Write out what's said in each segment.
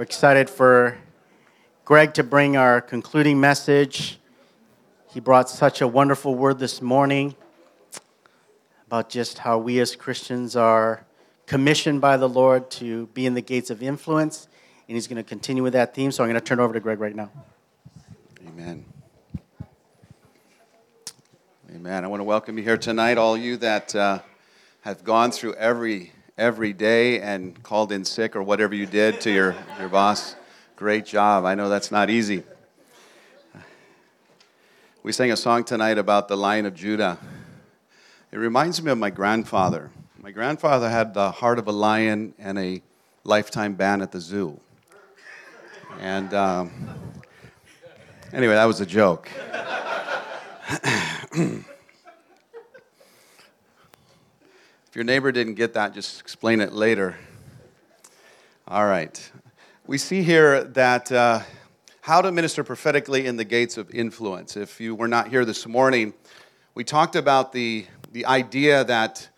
We're excited for Greg to bring our concluding message. He brought such a wonderful word this morning about just how we as Christians are commissioned by the Lord to be in the gates of influence. And he's going to continue with that theme. So I'm going to turn over to Greg right now. Amen. Amen. I want to welcome you here tonight, all you that uh, have gone through every every day and called in sick or whatever you did to your, your boss. Great job. I know that's not easy. We sang a song tonight about the Lion of Judah. It reminds me of my grandfather. My grandfather had the heart of a lion and a lifetime ban at the zoo. And um, anyway, that was a joke. If your neighbor didn't get that, just explain it later. All right. We see here that uh, how to minister prophetically in the gates of influence. If you were not here this morning, we talked about the, the idea that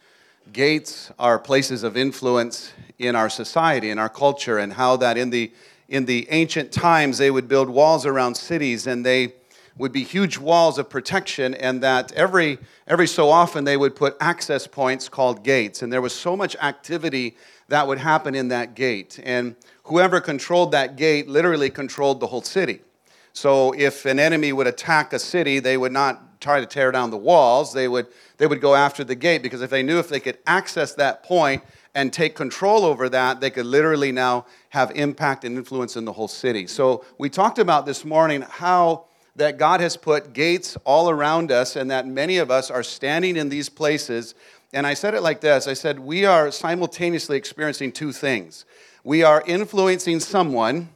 gates are places of influence in our society, in our culture, and how that in the, in the ancient times they would build walls around cities and they would be huge walls of protection, and that every, every so often they would put access points called gates. And there was so much activity that would happen in that gate. And whoever controlled that gate literally controlled the whole city. So if an enemy would attack a city, they would not try to tear down the walls, they would, they would go after the gate because if they knew if they could access that point and take control over that, they could literally now have impact and influence in the whole city. So we talked about this morning how that God has put gates all around us and that many of us are standing in these places. And I said it like this I said, We are simultaneously experiencing two things. We are influencing someone,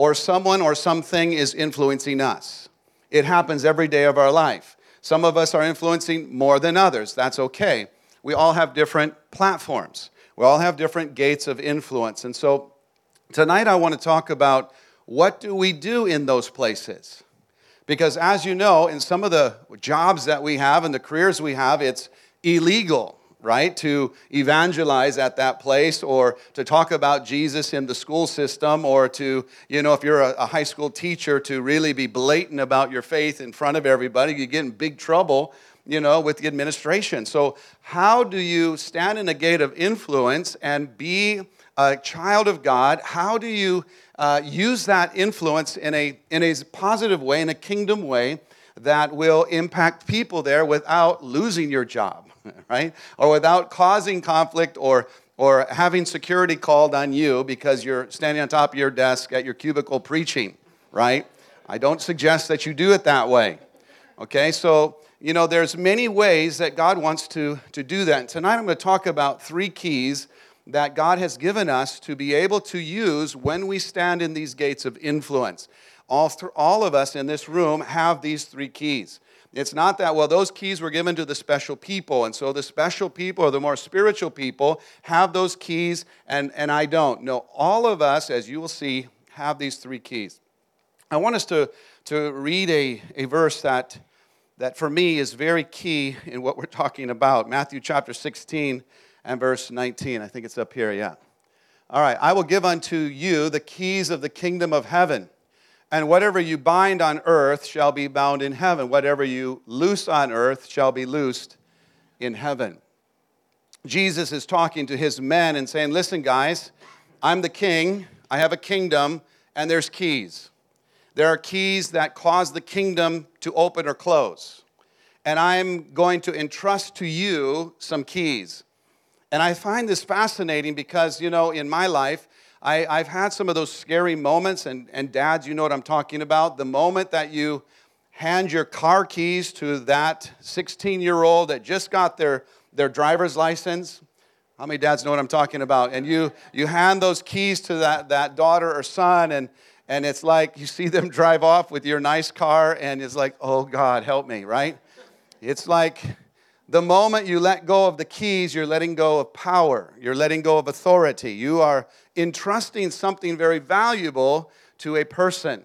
or someone or something is influencing us. It happens every day of our life. Some of us are influencing more than others. That's okay. We all have different platforms, we all have different gates of influence. And so tonight I want to talk about what do we do in those places? Because as you know, in some of the jobs that we have and the careers we have, it's illegal, right, to evangelize at that place or to talk about Jesus in the school system or to, you know, if you're a, high school teacher, to really be blatant about your faith in front of everybody. You get in big trouble you know, with the administration. So, how do you stand in a gate of influence and be a child of God? How do you uh, use that influence in a, in a positive way, in a kingdom way that will impact people there without losing your job, right? Or without causing conflict or, or having security called on you because you're standing on top of your desk at your cubicle preaching, right? I don't suggest that you do it that way. Okay, so you know there's many ways that God wants to, to do that. And tonight I'm going to talk about three keys that God has given us to be able to use when we stand in these gates of influence. All, all of us in this room have these three keys. It's not that, well, those keys were given to the special people, and so the special people or the more spiritual people have those keys, and, and I don't. No, all of us, as you will see, have these three keys. I want us to, to read a, a verse that, that for me is very key in what we're talking about Matthew chapter 16 and verse 19. I think it's up here, yeah. All right, I will give unto you the keys of the kingdom of heaven. And whatever you bind on earth shall be bound in heaven. Whatever you loose on earth shall be loosed in heaven. Jesus is talking to his men and saying, Listen, guys, I'm the king, I have a kingdom, and there's keys. There are keys that cause the kingdom to open or close. And I'm going to entrust to you some keys. And I find this fascinating because, you know, in my life, I, have had some of those scary moments, and, and dads, you know what I'm talking about. The moment that you hand your car keys to that 16 year old that just got their, their driver's license. How many dads know what I'm talking about? And you, you hand those keys to that, that daughter or son, and, and it's like you see them drive off with your nice car, and it's like, oh God, help me, right? It's like the moment you let go of the keys, you're letting go of power. You're letting go of authority. You are entrusting something very valuable to a person.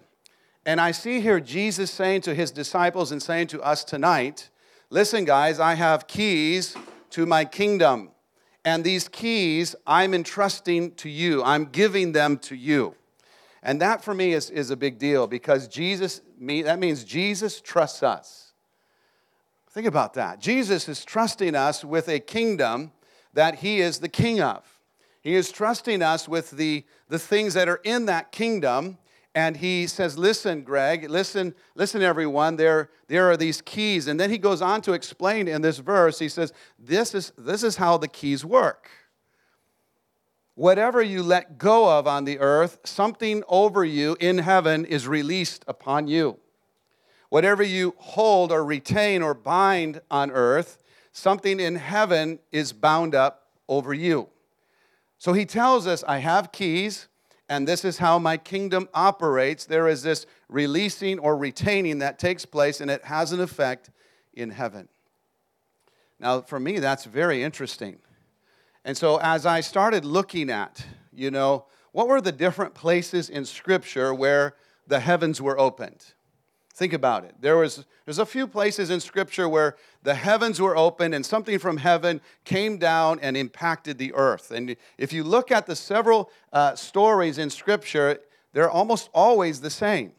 And I see here Jesus saying to his disciples and saying to us tonight listen, guys, I have keys to my kingdom. And these keys I'm entrusting to you, I'm giving them to you. And that for me is, is a big deal because Jesus, me, that means Jesus trusts us. Think about that. Jesus is trusting us with a kingdom that he is the king of. He is trusting us with the, the things that are in that kingdom. And he says, Listen, Greg, listen, listen, everyone, there, there are these keys. And then he goes on to explain in this verse, he says, This is, this is how the keys work. Whatever you let go of on the earth, something over you in heaven is released upon you. Whatever you hold or retain or bind on earth, something in heaven is bound up over you. So he tells us, I have keys, and this is how my kingdom operates. There is this releasing or retaining that takes place, and it has an effect in heaven. Now, for me, that's very interesting and so as I started looking at, you know, what were the different places in Scripture where the heavens were opened? Think about it. There was there's a few places in Scripture where the heavens were opened and something from heaven came down and impacted the earth. And if you look at the several uh, stories in Scripture, they're almost always the same.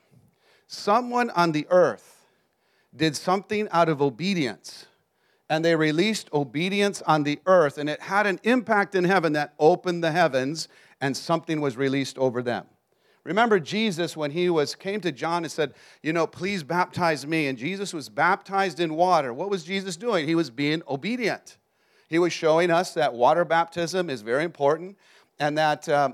Someone on the earth did something out of obedience and they released obedience on the earth, and it had an impact in heaven that opened the heavens, and something was released over them. Remember Jesus when he was came to John and said, "You know, please baptize me." And Jesus was baptized in water. What was Jesus doing? He was being obedient. He was showing us that water baptism is very important, and that uh,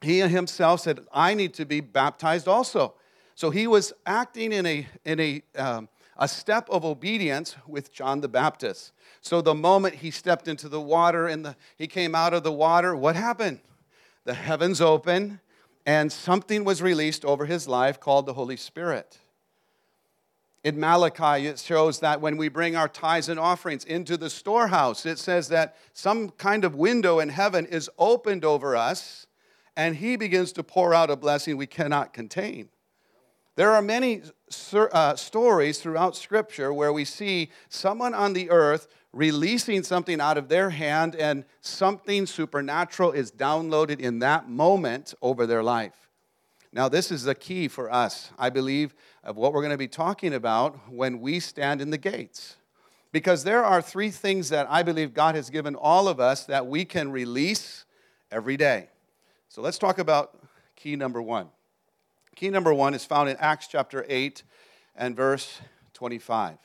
he himself said, "I need to be baptized also." So he was acting in a in a um, a step of obedience with John the Baptist. So the moment he stepped into the water and the, he came out of the water, what happened? The heavens opened and something was released over his life called the Holy Spirit. In Malachi, it shows that when we bring our tithes and offerings into the storehouse, it says that some kind of window in heaven is opened over us, and he begins to pour out a blessing we cannot contain. There are many uh, stories throughout Scripture where we see someone on the earth releasing something out of their hand and something supernatural is downloaded in that moment over their life. Now, this is the key for us, I believe, of what we're going to be talking about when we stand in the gates. Because there are three things that I believe God has given all of us that we can release every day. So let's talk about key number one. Key number one is found in Acts chapter 8 and verse 25.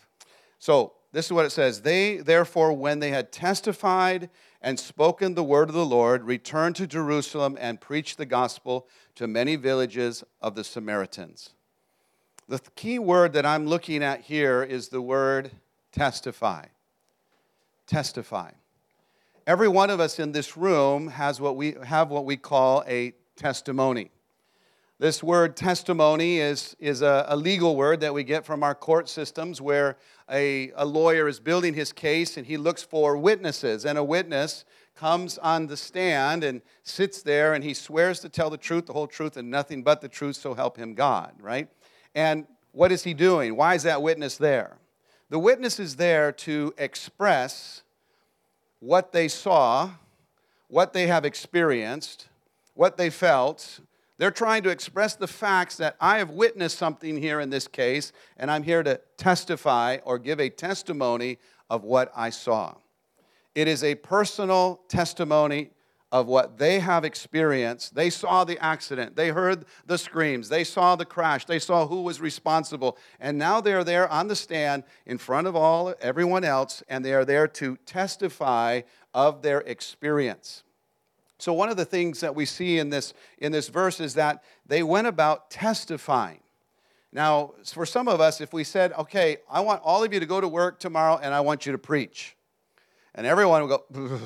So, this is what it says They, therefore, when they had testified and spoken the word of the Lord, returned to Jerusalem and preached the gospel to many villages of the Samaritans. The key word that I'm looking at here is the word testify. Testify. Every one of us in this room has what we have what we call a testimony. This word testimony is, is a, a, legal word that we get from our court systems where a, a lawyer is building his case and he looks for witnesses. And a witness comes on the stand and sits there and he swears to tell the truth, the whole truth, and nothing but the truth, so help him God, right? And what is he doing? Why is that witness there? The witness is there to express what they saw, what they have experienced, what they felt, they're trying to express the facts that I have witnessed something here in this case, and I'm here to testify or give a testimony of what I saw. It is a personal testimony of what they have experienced. They saw the accident, they heard the screams, they saw the crash, they saw who was responsible, and now they're there on the stand in front of all everyone else, and they are there to testify of their experience. So, one of the things that we see in this, in this verse is that they went about testifying. Now, for some of us, if we said, okay, I want all of you to go to work tomorrow and I want you to preach. And everyone would go,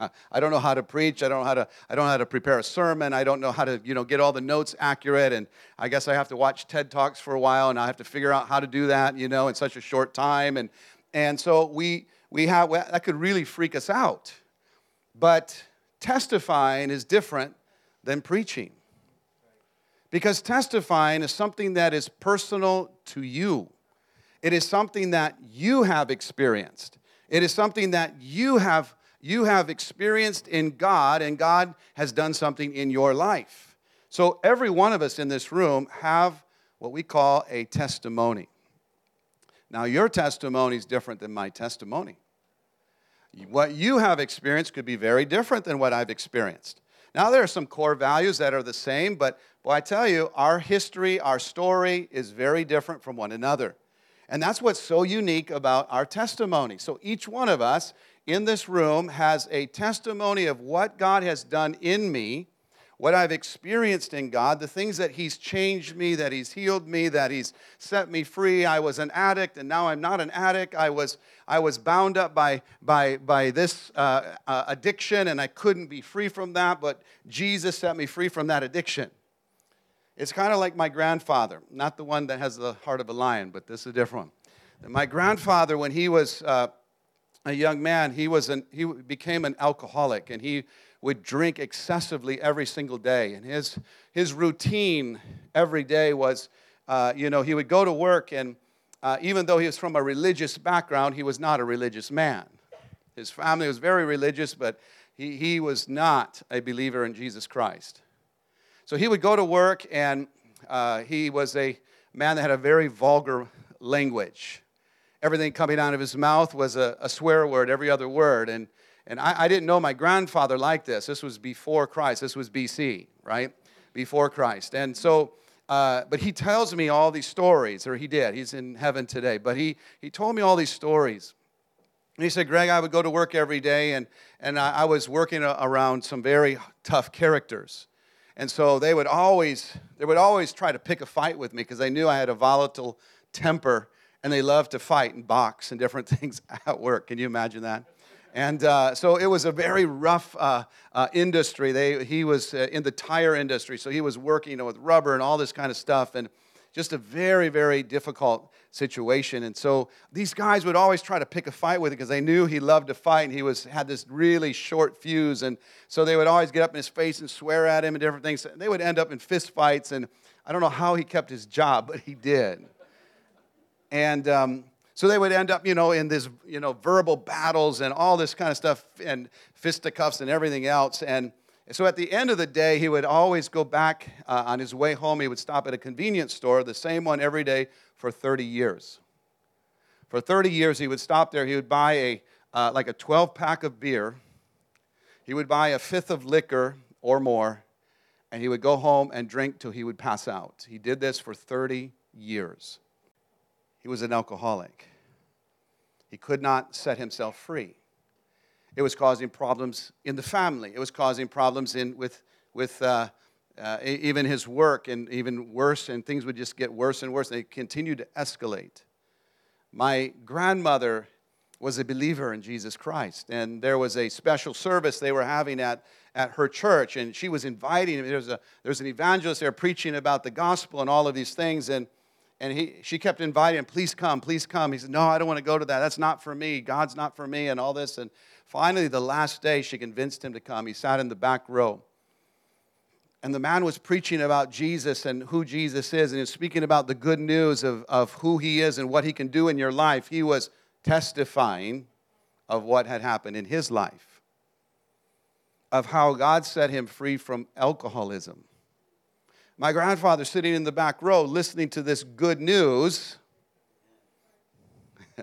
I don't know how to preach. I don't know how to, I don't know how to prepare a sermon. I don't know how to, you know, get all the notes accurate. And I guess I have to watch TED Talks for a while and I have to figure out how to do that, you know, in such a short time. And, and so we, we have, that could really freak us out. But testifying is different than preaching. Because testifying is something that is personal to you. It is something that you have experienced. It is something that you have you have experienced in God and God has done something in your life. So every one of us in this room have what we call a testimony. Now, your testimony is different than my testimony. What you have experienced could be very different than what I've experienced. Now, there are some core values that are the same, but I tell you, our history, our story is very different from one another. And that's what's so unique about our testimony. So each one of us in this room has a testimony of what God has done in me, what I've experienced in God, the things that He's changed me, that He's healed me, that He's set me free. I was an addict and now I'm not an addict. I was, I was bound up by, by, by this uh, uh, addiction and I couldn't be free from that, but Jesus set me free from that addiction. It's kind of like my grandfather, not the one that has the heart of a lion, but this is a different one. My grandfather, when he was uh, a young man, he, was an, he became an alcoholic and he would drink excessively every single day. And his, his routine every day was, uh, you know, he would go to work and uh, even though he was from a religious background, he was not a religious man. His family was very religious, but he, he was not a believer in Jesus Christ. So he would go to work, and uh, he was a man that had a very vulgar language. Everything coming out of his mouth was a, a swear word, every other word. And, and I, I didn't know my grandfather like this. This was before Christ. This was BC, right? Before Christ. And so, uh, but he tells me all these stories, or he did. He's in heaven today. But he, he told me all these stories. And he said, Greg, I would go to work every day, and, and I, I was working around some very tough characters. And so they would always, they would always try to pick a fight with me because they knew I had a volatile temper and they loved to fight and box and different things at work. Can you imagine that? And uh, so it was a very rough uh, uh, industry. They, he was uh, in the tire industry, so he was working with rubber and all this kind of stuff. And just a very, very difficult situation. And so these guys would always try to pick a fight with him because they knew he loved to fight and he was, had this really short fuse. And so they would always get up in his face and swear at him and different things. They would end up in fist fights. And I don't know how he kept his job, but he did. And um, so they would end up, you know, in this, you know, verbal battles and all this kind of stuff and fisticuffs and everything else. And so at the end of the day, he would always go back uh, on his way home. He would stop at a convenience store, the same one every day, for 30 years. For 30 years, he would stop there. He would buy a, uh, like a 12 pack of beer. He would buy a fifth of liquor or more, and he would go home and drink till he would pass out. He did this for 30 years. He was an alcoholic. He could not set himself free. It was causing problems in the family. It was causing problems in, with, with uh, uh, even his work, and even worse, and things would just get worse and worse. They continued to escalate. My grandmother was a believer in Jesus Christ, and there was a special service they were having at, at her church, and she was inviting. There's, a, there's an evangelist there preaching about the gospel and all of these things, and and he, she kept inviting him, please come, please come. He said, no, I don't want to go to that. That's not for me. God's not for me, and all this. And finally, the last day, she convinced him to come. He sat in the back row. And the man was preaching about Jesus and who Jesus is, and he was speaking about the good news of, of who he is and what he can do in your life. He was testifying of what had happened in his life, of how God set him free from alcoholism my grandfather sitting in the back row listening to this good news,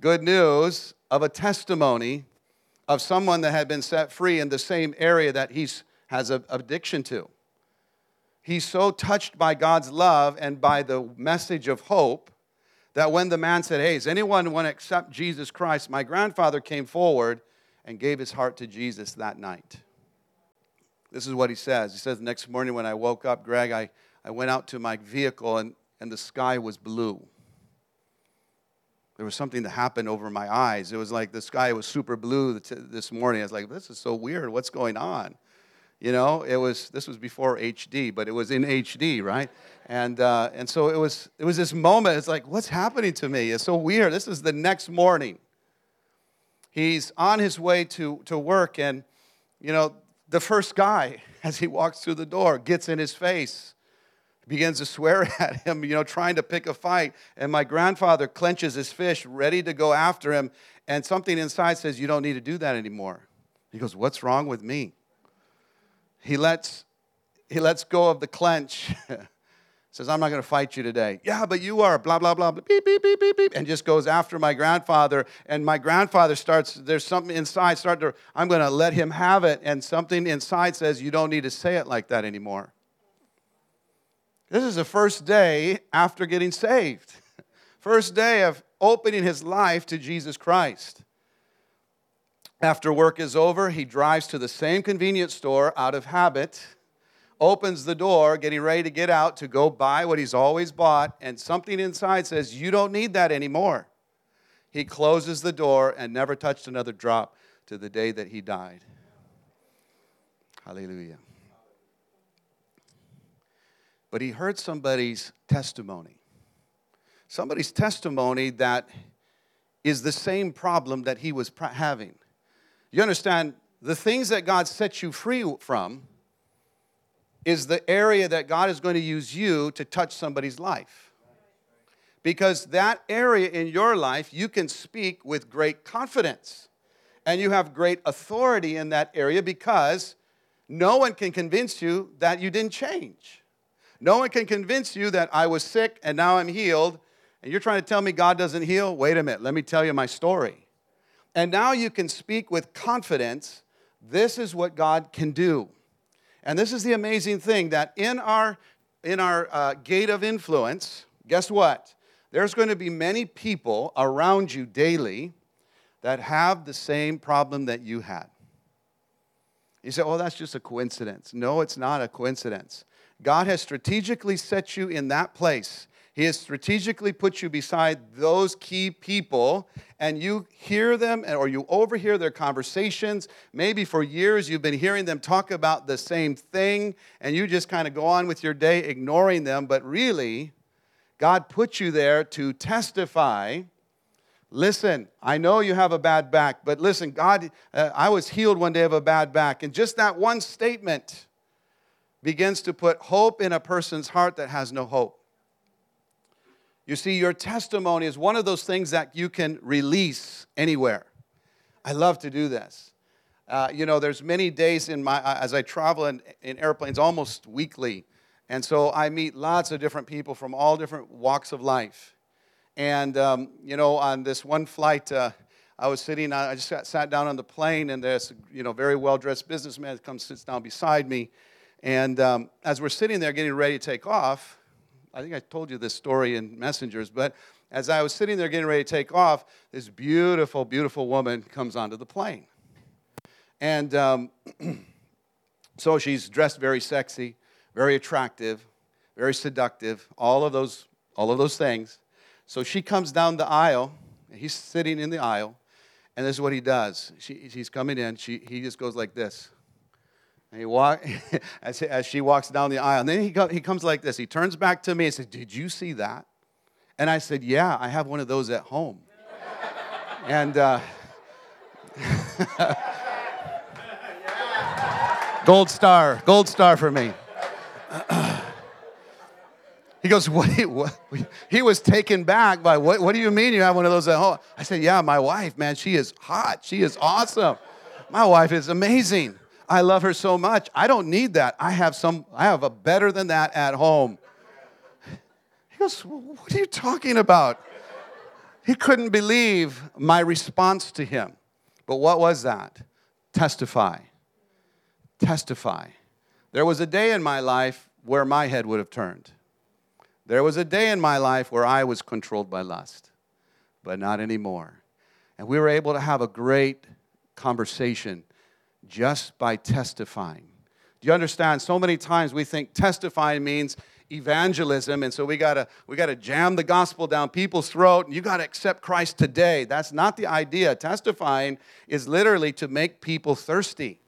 good news of a testimony of someone that had been set free in the same area that he has an addiction to. He's so touched by God's love and by the message of hope that when the man said, Hey, does anyone want to accept Jesus Christ? My grandfather came forward and gave his heart to Jesus that night. This is what he says. He says, next morning when I woke up, Greg, I, I went out to my vehicle and, and the sky was blue. There was something that happened over my eyes. It was like the sky was super blue this morning. I was like, this is so weird. What's going on? You know, it was, this was before HD, but it was in HD, right? And, uh, and so it was, it was this moment. It's like, what's happening to me? It's so weird. This is the next morning. He's on his way to, to work, and, you know, the first guy, as he walks through the door, gets in his face, begins to swear at him, you know, trying to pick a fight. And my grandfather clenches his fist, ready to go after him. And something inside says, You don't need to do that anymore. He goes, What's wrong with me? He lets he lets go of the clench. Says, I'm not going to fight you today. Yeah, but you are, blah, blah, blah, blah, beep, beep, beep, beep, beep, and just goes after my grandfather. And my grandfather starts, there's something inside, start to, I'm going to let him have it. And something inside says, You don't need to say it like that anymore. This is the first day after getting saved, first day of opening his life to Jesus Christ. After work is over, he drives to the same convenience store out of habit opens the door, getting ready to get out to go buy what he's always bought, and something inside says, You don't need that anymore. He closes the door and never touched another drop to the day that he died. Hallelujah. But he heard somebody's testimony. Somebody's testimony that is the same problem that he was having. You understand, the things that God sets you free from is the area that God is going to use you to touch somebody's life. Because that area in your life, you can speak with great confidence. And you have great authority in that area because no one can convince you that you didn't change. No one can convince you that I was sick and now I'm healed. And you're trying to tell me God doesn't heal? Wait a minute, let me tell you my story. And now you can speak with confidence. This is what God can do. And this is the amazing thing that in our, in our uh, gate of influence, guess what? There's going to be many people around you daily that have the same problem that you had. You say, oh, that's just a coincidence. No, it's not a coincidence. God has strategically set you in that place he has strategically put you beside those key people, and you hear them or you overhear their conversations. Maybe for years you've been hearing them talk about the same thing, and you just kind of go on with your day ignoring them. But really, God put you there to testify. Listen, I know you have a bad back, but listen, God, uh, I was healed one day of a bad back. And just that one statement begins to put hope in a person's heart that has no hope. You see, your testimony is one of those things that you can release anywhere. I love to do this. Uh, you know, there's many days in my as I travel in, in airplanes almost weekly, and so I meet lots of different people from all different walks of life. And um, you know, on this one flight, uh, I was sitting. I just got, sat down on the plane, and there's you know very well dressed businessman comes sits down beside me, and um, as we're sitting there getting ready to take off, I think I told you this story in messengers, but as I was sitting there getting ready to take off, this beautiful, beautiful woman comes onto the plane. And um, so she's dressed very sexy, very attractive, very seductive, all of those, all of those things. So she comes down the aisle, he's sitting in the aisle, and this is what he does. She, she's coming in, she, he just goes like this. And he walk, as, as she walks down the aisle. And then he, he comes like this. He turns back to me and says, Did you see that? And I said, Yeah, I have one of those at home. and uh, gold star, gold star for me. he goes, what, what, He was taken back by, what, what do you mean you have one of those at home? I said, Yeah, my wife, man, she is hot. She is awesome. My wife is amazing. I love her so much. I don't need that. I have some I have a better than that at home. He goes, "What are you talking about?" He couldn't believe my response to him. But what was that? Testify. Testify. There was a day in my life where my head would have turned. There was a day in my life where I was controlled by lust, but not anymore. And we were able to have a great conversation just by testifying. Do you understand? So many times we think testifying means evangelism, and so we gotta we gotta jam the gospel down people's throat, and you gotta accept Christ today. That's not the idea. Testifying is literally to make people thirsty.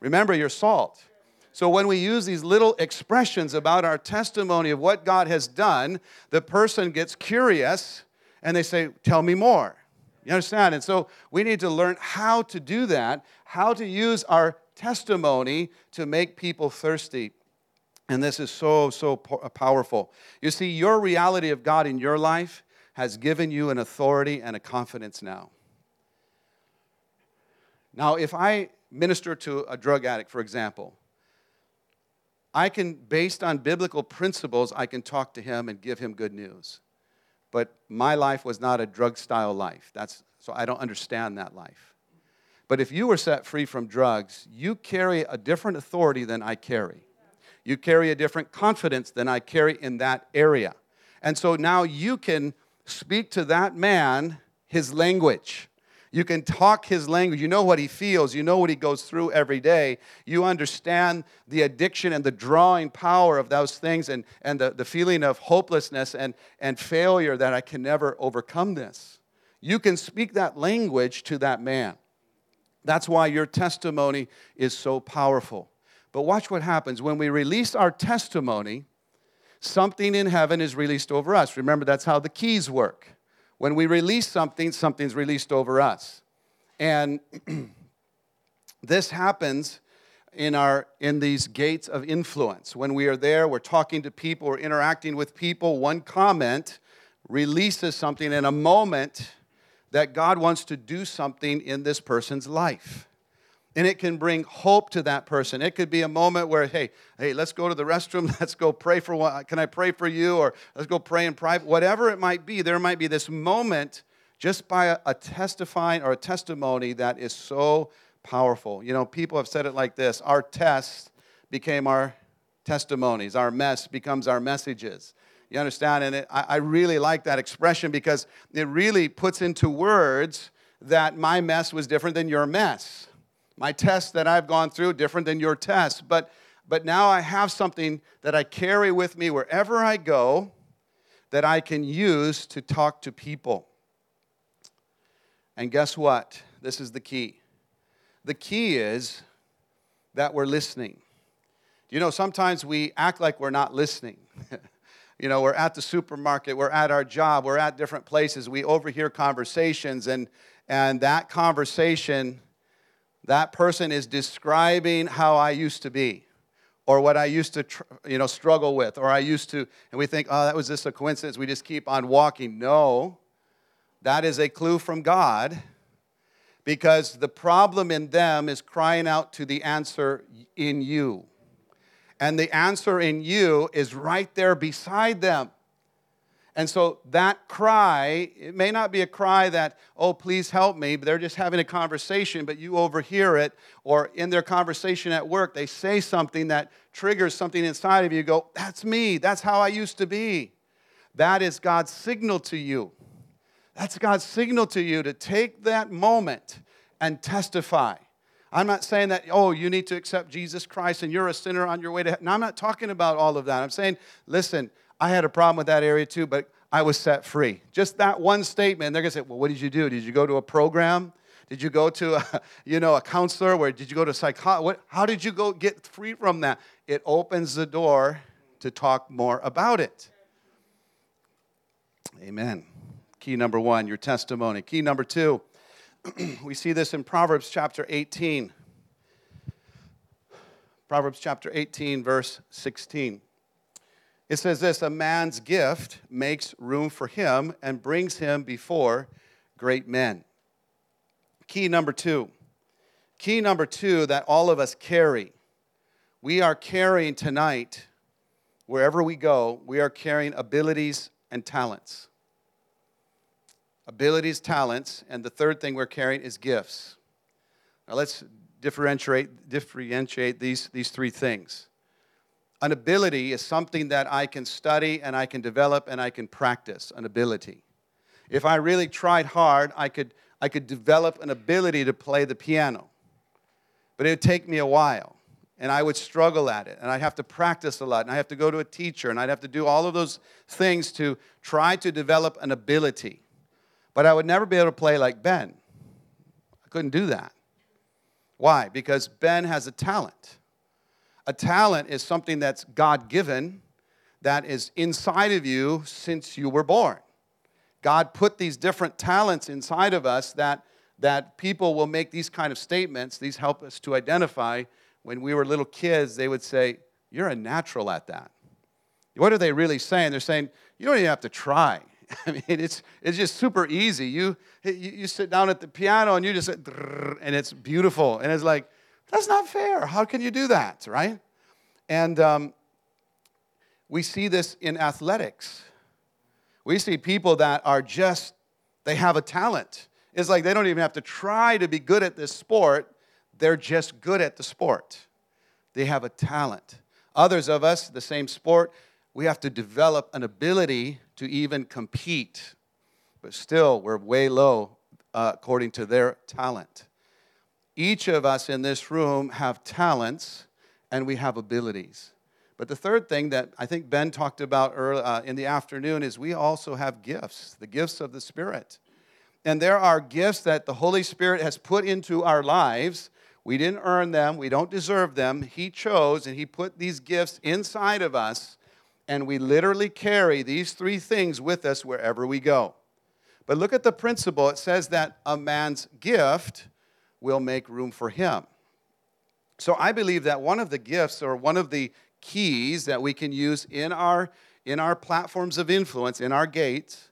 Remember, you're salt. So when we use these little expressions about our testimony of what God has done, the person gets curious and they say, Tell me more. You understand? And so we need to learn how to do that, how to use our testimony to make people thirsty. And this is so, so uh, powerful. You see, your reality of God in your life has given you an authority and a confidence now. Now, if I minister to a drug addict, for example, I can, based on biblical principles, I can talk to him and give him good news. But my life was not a drug style life. That's, so I don't understand that life. But if you were set free from drugs, you carry a different authority than I carry. You carry a different confidence than I carry in that area. And so now you can speak to that man his language. You can talk his language. You know what he feels. You know what he goes through every day. You understand the addiction and the drawing power of those things and, and the, the feeling of hopelessness and, and failure that I can never overcome this. You can speak that language to that man. That's why your testimony is so powerful. But watch what happens. When we release our testimony, something in heaven is released over us. Remember, that's how the keys work. When we release something, something's released over us. And this happens in our in these gates of influence. When we are there, we're talking to people, we're interacting with people, one comment releases something in a moment that God wants to do something in this person's life and it can bring hope to that person. It could be a moment where, hey, hey, let's go to the restroom. Let's go pray for what? Can I pray for you? Or let's go pray in private. Whatever it might be, there might be this moment just by a, a testifying or a testimony that is so powerful. You know, people have said it like this: our tests became our testimonies. Our mess becomes our messages. You understand? And it, I, I really like that expression because it really puts into words that my mess was different than your mess my test that I've gone through different than your test, but but now I have something that I carry with me wherever I go that I can use to talk to people. And guess what? This is the key. The key is that we're listening. You know, sometimes we act like we're not listening. you know, we're at the supermarket, we're at our job, we're at different places, we overhear conversations, and, and that conversation that person is describing how I used to be or what I used to you know struggle with or I used to and we think oh that was just a coincidence. We just keep on walking. No that is a clue from God because the problem in them is crying out to the answer in you. And the answer in you is right there beside them and so that cry, it may not be a cry that, oh, please help me, but they're just having a conversation, but you overhear it, or in their conversation at work, they say something that triggers something inside of you. you go, that's me, that's how I used to be. That is God's signal to you. That's God's signal to you to take that moment and testify. I'm not saying that, oh, you need to accept Jesus Christ and you're a sinner on your way to heaven. No, I'm not talking about all of that. I'm saying, listen, I had a problem with that area too, but I was set free. Just that one statement, they're gonna say, well, what did you do? Did you go to a program? Did you go to a, you know, a counselor? Where did you go to a psychologist? How did you go get free from that? It opens the door to talk more about it. Amen. Key number one, your testimony. Key number two, we see this in Proverbs chapter 18. Proverbs chapter 18, verse 16. It says this A man's gift makes room for him and brings him before great men. Key number two. Key number two that all of us carry. We are carrying tonight, wherever we go, we are carrying abilities and talents. Abilities, talents, and the third thing we're carrying is gifts. Now let's differentiate, differentiate these, these three things. An ability is something that I can study and I can develop and I can practice an ability. If I really tried hard, I could, I could develop an ability to play the piano. But it would take me a while, and I would struggle at it, and I'd have to practice a lot, and I'd have to go to a teacher, and I'd have to do all of those things to try to develop an ability. But I would never be able to play like Ben. I couldn't do that. Why? Because Ben has a talent. A talent is something that's God given, that is inside of you since you were born. God put these different talents inside of us that, that people will make these kind of statements. These help us to identify. When we were little kids, they would say, You're a natural at that. What are they really saying? They're saying, You don't even have to try. I mean, it's, it's just super easy. You, you, you sit down at the piano and you just, and it's beautiful. And it's like, that's not fair. How can you do that, right? And um, we see this in athletics. We see people that are just, they have a talent. It's like they don't even have to try to be good at this sport, they're just good at the sport. They have a talent. Others of us, the same sport, we have to develop an ability to even compete, but still we're way low uh, according to their talent. Each of us in this room have talents and we have abilities. But the third thing that I think Ben talked about early, uh, in the afternoon is we also have gifts, the gifts of the Spirit. And there are gifts that the Holy Spirit has put into our lives. We didn't earn them, we don't deserve them. He chose and He put these gifts inside of us, and we literally carry these three things with us wherever we go. But look at the principle it says that a man's gift will make room for him. So I believe that one of the gifts or one of the keys that we can use in our, in our platforms of influence, in our gates,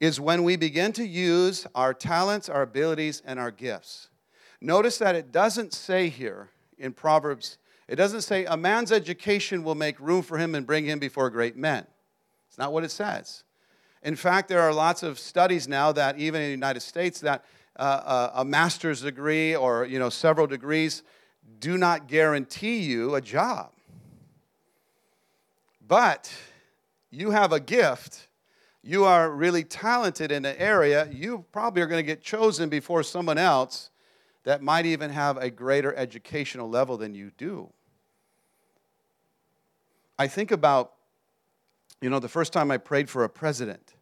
is when we begin to use our talents, our abilities, and our gifts. Notice that it doesn't say here in Proverbs, it doesn't say a man's education will make room for him and bring him before great men. It's not what it says. In fact, there are lots of studies now that even in the United States that a master's degree or you know several degrees do not guarantee you a job. But you have a gift, you are really talented in an area, you probably are going to get chosen before someone else that might even have a greater educational level than you do. I think about, you know, the first time I prayed for a president.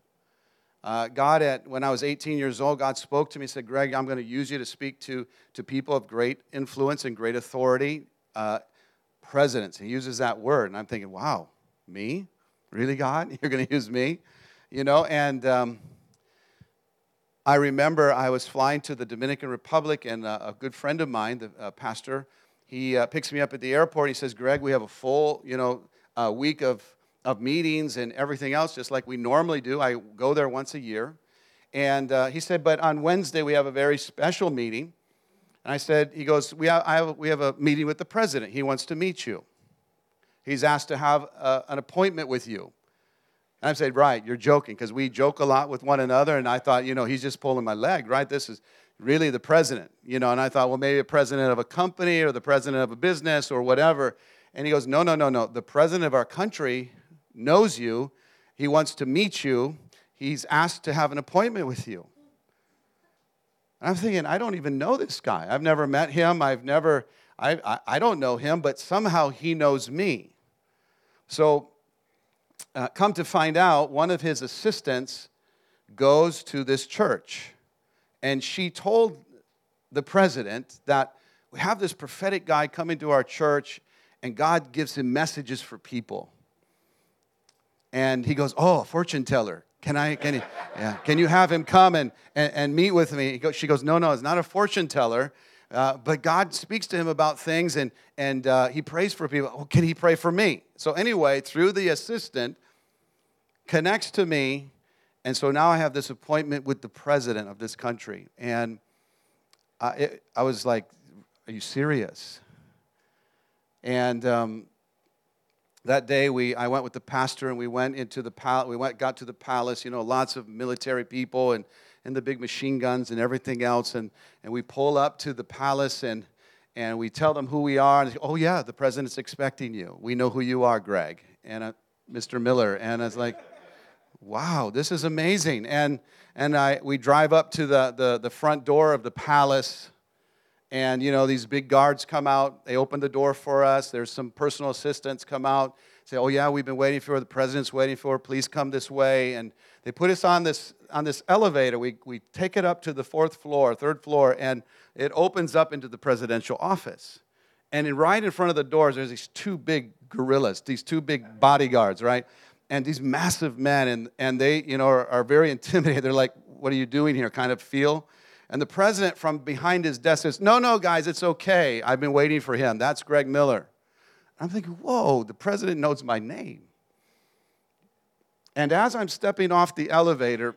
Uh, God, at, when I was 18 years old, God spoke to me and said, Greg, I'm going to use you to speak to, to people of great influence and great authority, uh, presidents. He uses that word. And I'm thinking, wow, me? Really, God? You're going to use me? You know, and um, I remember I was flying to the Dominican Republic, and uh, a good friend of mine, the uh, pastor, he uh, picks me up at the airport. He says, Greg, we have a full, you know, week of, of meetings and everything else, just like we normally do. I go there once a year. And uh, he said, but on Wednesday, we have a very special meeting. And I said, he goes, we have, have, we have a meeting with the president. He wants to meet you. He's asked to have a, uh, an appointment with you. And I said, Right, you're joking, because we joke a lot with one another. And I thought, you know, he's just pulling my leg, right? This is really the president, you know. And I thought, well, maybe a president of a company or the president of a business or whatever. And he goes, No, no, no, no. The president of our country knows you. He wants to meet you. He's asked to have an appointment with you. And I'm thinking, I don't even know this guy. I've never met him. I've never, I, I, I don't know him, but somehow he knows me. So, uh, come to find out, one of his assistants goes to this church, and she told the president that we have this prophetic guy coming to our church, and God gives him messages for people. And he goes, Oh, fortune teller. Can I, can, he, yeah, can you have him come and, and, and meet with me? Goes, she goes, No, no, it's not a fortune teller. Uh, but God speaks to him about things and, and uh, he prays for people. Oh, can he pray for me? So, anyway, through the assistant, connects to me. And so now I have this appointment with the president of this country. And I, it, I was like, Are you serious? And um, that day we I went with the pastor and we went into the palace we went got to the palace you know lots of military people and and the big machine guns and everything else. And, and we pull up to the palace and, and we tell them who we are. And say, oh, yeah, the president's expecting you. We know who you are, Greg. And uh, Mr. Miller. And I was like, wow, this is amazing. And, and I, we drive up to the, the, the front door of the palace. And, you know, these big guards come out. They open the door for us. There's some personal assistants come out. Say, oh, yeah, we've been waiting for, the president's waiting for, please come this way. And they put us on this, on this elevator. We, we take it up to the fourth floor, third floor, and it opens up into the presidential office. And in, right in front of the doors, there's these two big gorillas, these two big bodyguards, right? And these massive men, and, and they, you know, are, are very intimidated. They're like, what are you doing here? Kind of feel. And the president from behind his desk says, no, no, guys, it's okay. I've been waiting for him. That's Greg Miller. I'm thinking, whoa, the president knows my name. And as I'm stepping off the elevator,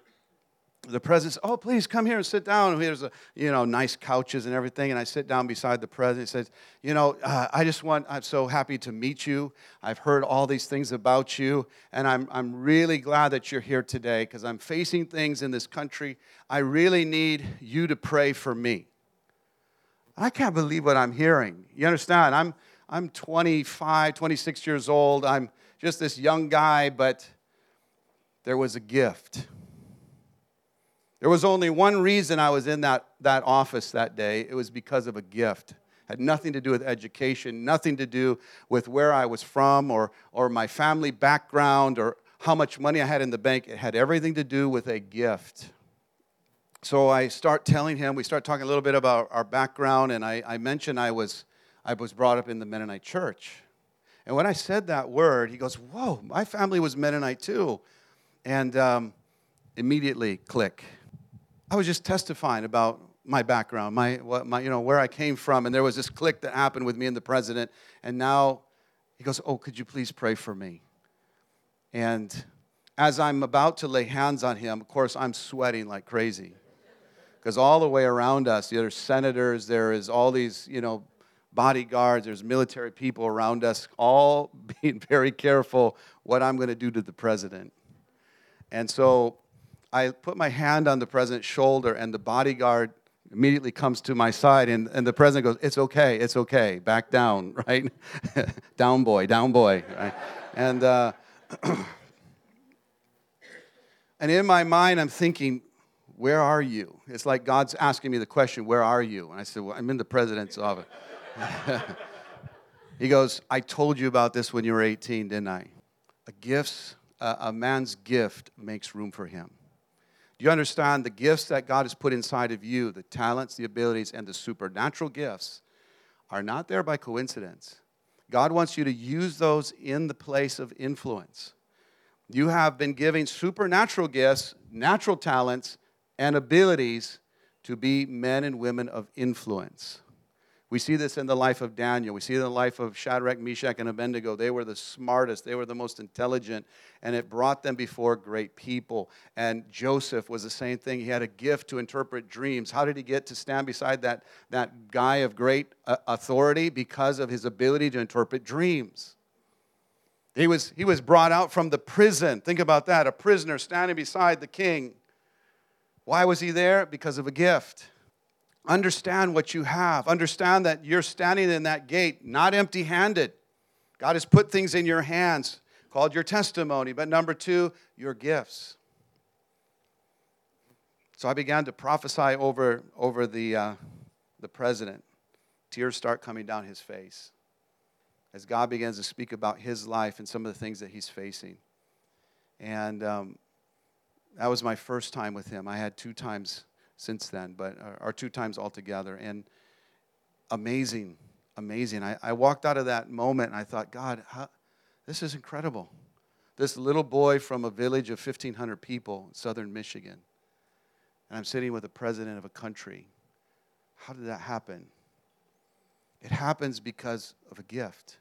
the president says, oh please come here and sit down. Here's a you know nice couches and everything. And i sit down beside the president he says you know uh, i just want i'm so happy to meet you. I've heard all these things about you. And i'm, I'm really glad that you're here today because i'm facing things in this country. I really need you to pray for me. I can't believe what i'm hearing. You understand? I'm i'm 25 26 years old. I'm just this young guy but there was a gift there was only one reason I was in that, that office that day. It was because of a gift. It had nothing to do with education, nothing to do with where I was from or, or my family background or how much money I had in the bank. It had everything to do with a gift. So I start telling him, we start talking a little bit about our background, and I, I mentioned I was, I was brought up in the Mennonite church. And when I said that word, he goes, Whoa, my family was Mennonite too. And um, immediately, click I was just testifying about my background, my, what, my, you know, where I came from, and there was this click that happened with me and the president, and now he goes, "Oh, could you please pray for me?" And as I'm about to lay hands on him, of course, I'm sweating like crazy, because all the way around us, there are senators, there is all these, you know, bodyguards, there's military people around us, all being very careful what I'm going to do to the president. And so I put my hand on the president's shoulder, and the bodyguard immediately comes to my side, and, and the president goes, It's okay, it's okay, back down, right? down, boy, down, boy, right? and, uh, and in my mind, I'm thinking, Where are you? It's like God's asking me the question, Where are you? And I said, Well, I'm in the president's office. he goes, I told you about this when you were 18, didn't I? A gift, a man's gift makes room for him. Do you understand the gifts that God has put inside of you, the talents, the abilities, and the supernatural gifts, are not there by coincidence? God wants you to use those in the place of influence. You have been given supernatural gifts, natural talents, and abilities to be men and women of influence. We see this in the life of Daniel. We see it in the life of Shadrach, Meshach, and Abednego. They were the smartest, they were the most intelligent, and it brought them before great people. And Joseph was the same thing. He had a gift to interpret dreams. How did he get to stand beside that, that guy of great uh, authority? Because of his ability to interpret dreams. He was, he was brought out from the prison. Think about that a prisoner standing beside the king. Why was he there? Because of a gift. Understand what you have. Understand that you're standing in that gate not empty handed. God has put things in your hands called your testimony, but number two, your gifts. So I began to prophesy over, over the, uh, the president. Tears start coming down his face as God begins to speak about his life and some of the things that he's facing. And um, that was my first time with him. I had two times since then, but or two times altogether. And amazing, amazing. I, I walked out of that moment and I thought, God, how, this is incredible. This little boy from a village of 1,500 people in southern Michigan, and I'm sitting with the president of a country. How did that happen? It happens because of a gift.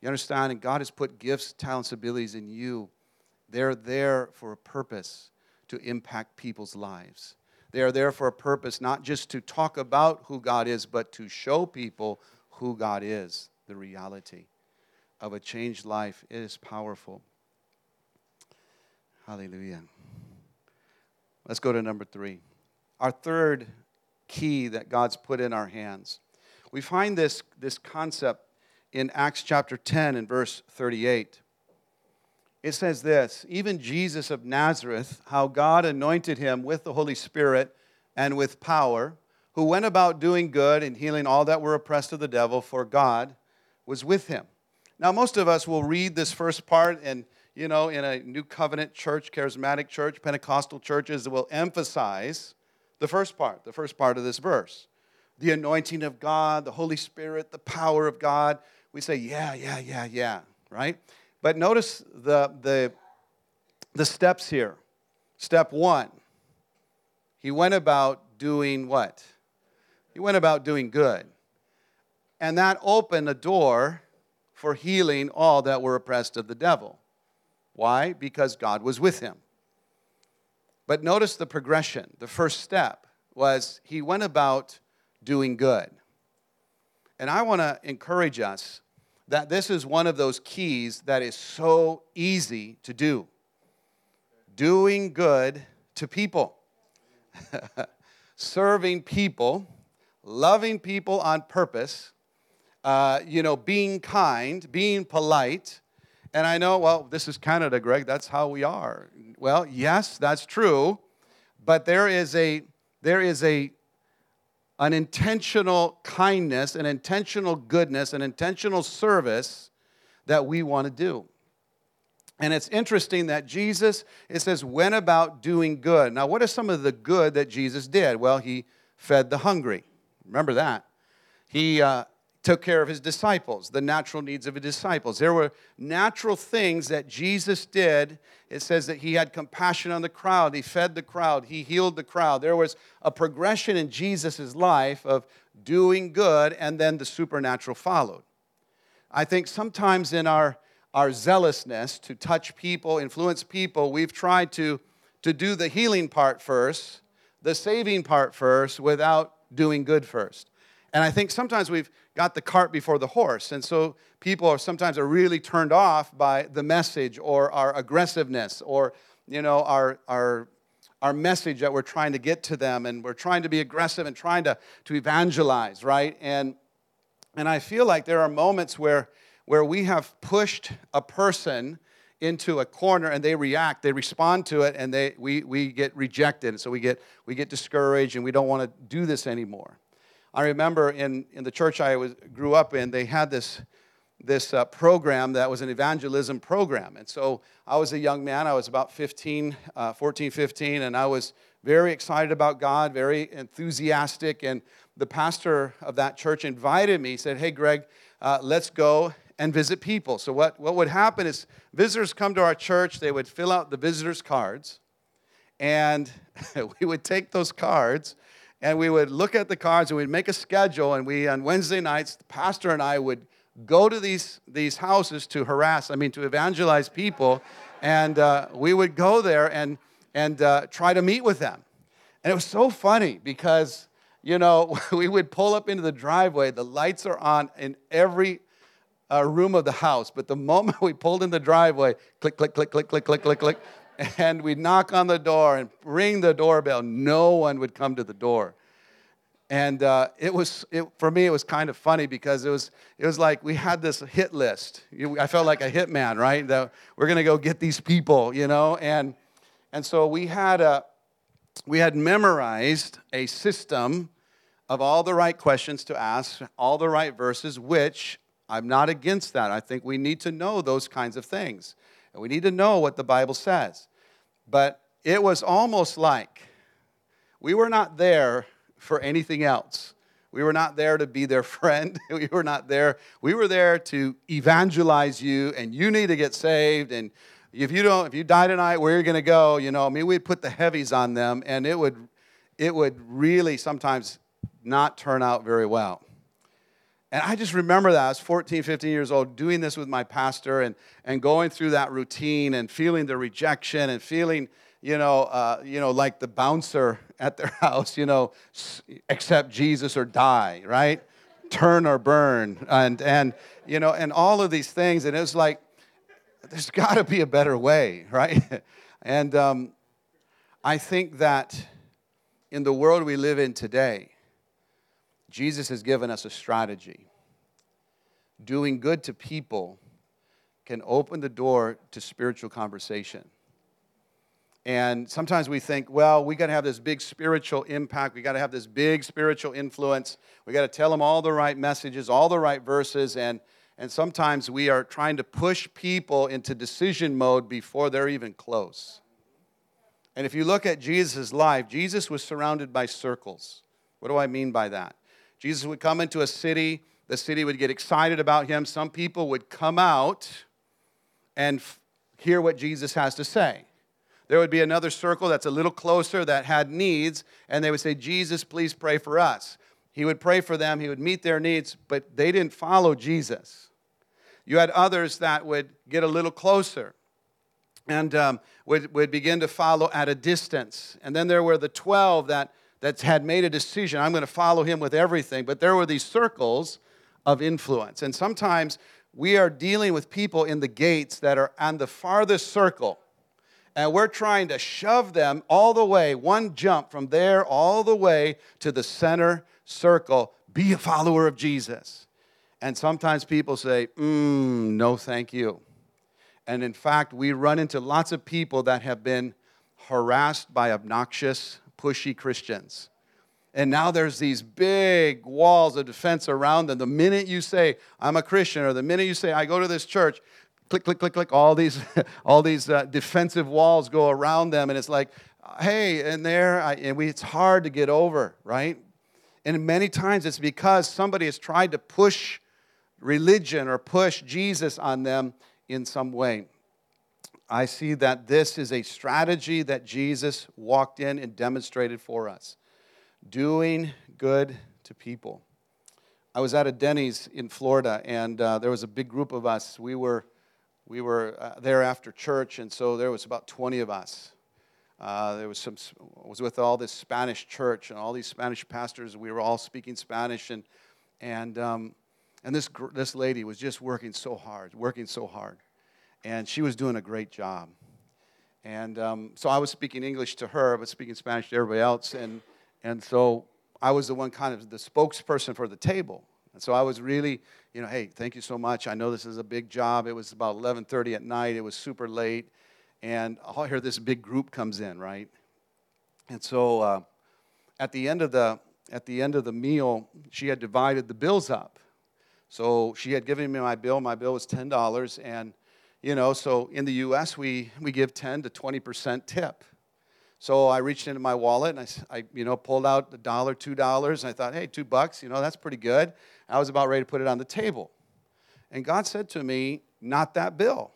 You understand? And God has put gifts, talents, abilities in you. They're there for a purpose to impact people's lives. They are there for a purpose, not just to talk about who God is, but to show people who God is, the reality of a changed life. Is powerful. Hallelujah. Let's go to number three. Our third key that God's put in our hands. We find this, this concept in Acts chapter 10 and verse 38 it says this even Jesus of Nazareth, how God anointed him with the Holy Spirit and with power, who went about doing good and healing all that were oppressed of the devil, for God was with him. Now, most of us will read this first part, and you know, in a New Covenant church, charismatic church, Pentecostal churches will emphasize the first part, the first part of this verse the anointing of God, the Holy Spirit, the power of God. We say, yeah, yeah, yeah, yeah, right? But notice the, the, the steps here. Step one, he went about doing what? He went about doing good. And that opened a door for healing all that were oppressed of the devil. Why? Because God was with him. But notice the progression. The first step was he went about doing good. And I want to encourage us that this is one of those keys that is so easy to do. Doing good to people, serving people, loving people on purpose, uh, you know, being kind, being polite. And I know, well, this is Canada, Greg, that's how we are. Well, yes, that's true, but there is a there is a an intentional kindness, an intentional goodness, an intentional service that we want to do. And it's interesting that Jesus, it says, went about doing good. Now, what is some of the good that Jesus did? Well, he fed the hungry. Remember that. He uh, took care of his disciples, the natural needs of his disciples. There were natural things that Jesus did. It says that he had compassion on the crowd, he fed the crowd, he healed the crowd. There was a progression in Jesus' life of doing good, and then the supernatural followed. I think sometimes in our, our zealousness to touch people, influence people, we've tried to, to do the healing part first, the saving part first, without doing good first. And I think sometimes we've got the cart before the horse. And so people are sometimes are really turned off by the message or our aggressiveness or, you know, our, our, our message that we're trying to get to them. And we're trying to be aggressive and trying to, to evangelize, right? And, and I feel like there are moments where, where we have pushed a person into a corner and they react they respond to it and they, we, we get rejected and so we get, we get discouraged and we don't want to do this anymore I remember in, in the church I was, grew up in, they had this, this uh, program that was an evangelism program. And so I was a young man, I was about 15, uh, 14, 15, and I was very excited about God, very enthusiastic. And the pastor of that church invited me, he said, Hey, Greg, uh, let's go and visit people. So, what, what would happen is visitors come to our church, they would fill out the visitors' cards, and we would take those cards and we would look at the cards and we'd make a schedule and we on wednesday nights the pastor and i would go to these, these houses to harass i mean to evangelize people. And uh, we would go there and, and uh, try to meet with them. And it was so funny because you know we would pull up into the driveway the lights are on in every uh, room of the house. But the moment we pulled in the driveway click click click click click click click click and we'd knock on the door and ring the doorbell. No one would come to the door. And uh, it was, it, for me, it was kind of funny because it was, it was like we had this hit list. I felt like a hitman, right? That we're going to go get these people, you know? And, and so we had, a, we had memorized a system of all the right questions to ask, all the right verses, which I'm not against that. I think we need to know those kinds of things. And we need to know what the Bible says. But it was almost like we were not there for anything else. We were not there to be their friend. we were not there. We were there to evangelize you, and you need to get saved. And if you don't, if you die tonight, where are you going to go? You know, I mean, we'd put the heavies on them, and it would, it would really sometimes not turn out very well. And I just remember that I was 14, 15 years old doing this with my pastor and, and going through that routine and feeling the rejection and feeling, you know, uh, you know, like the bouncer at their house, you know, accept Jesus or die, right? Turn or burn. And, and, you know, and all of these things. And it was like, there's got to be a better way, right? and um, I think that in the world we live in today, Jesus has given us a strategy. Doing good to people can open the door to spiritual conversation. And sometimes we think, well, we got to have this big spiritual impact. We got to have this big spiritual influence. We got to tell them all the right messages, all the right verses. And, and sometimes we are trying to push people into decision mode before they're even close. And if you look at Jesus' life, Jesus was surrounded by circles. What do I mean by that? Jesus would come into a city, the city would get excited about him. Some people would come out and f- hear what Jesus has to say. There would be another circle that's a little closer that had needs, and they would say, Jesus, please pray for us. He would pray for them, he would meet their needs, but they didn't follow Jesus. You had others that would get a little closer. and um, would, would begin to follow at a distance. And then there were the 12 that, that had made a decision I'm going to follow him with everything. But there were these circles of influence. And sometimes we are dealing with people in the gates that are on the farthest circle. And we're trying to shove them all the way, one jump from there all the way to the center circle. Be a follower of Jesus. And sometimes people say, mm, no, thank you. And in fact, we run into lots of people that have been harassed by obnoxious, pushy Christians. And now there's these big walls of defense around them. The minute you say, I'm a Christian, or the minute you say, I go to this church, click, click, click, click, all these, all these uh, defensive walls go around them. And it's like, hey, and there, I, and we, it's hard to get over, right? And many times it's because somebody has tried to push religion or push Jesus on them in some way. I see that this is a strategy that Jesus walked in and demonstrated for us doing good to people. I was at a Denny's in Florida, and uh, there was a big group of us. We were, we were uh, there after church, and so there was about 20 of us. Uh, there was some, was with all this Spanish church and all these Spanish pastors. We were all speaking Spanish, and, and, um, and this, this lady was just working so hard, working so hard. And she was doing a great job. And um, so I was speaking English to her, but speaking Spanish to everybody else. And and so I was the one kind of the spokesperson for the table. And so I was really, you know, hey, thank you so much. I know this is a big job. It was about 11:30 at night. It was super late, and I'll hear this big group comes in, right? And so uh, at the end of the at the end of the meal, she had divided the bills up. So she had given me my bill. My bill was ten dollars, and you know, so in the U.S. we we give 10 to 20 percent tip. So I reached into my wallet and I, I you know, pulled out a dollar, two dollars, and I thought, hey, two bucks, you know, that's pretty good. I was about ready to put it on the table. And God said to me, not that bill.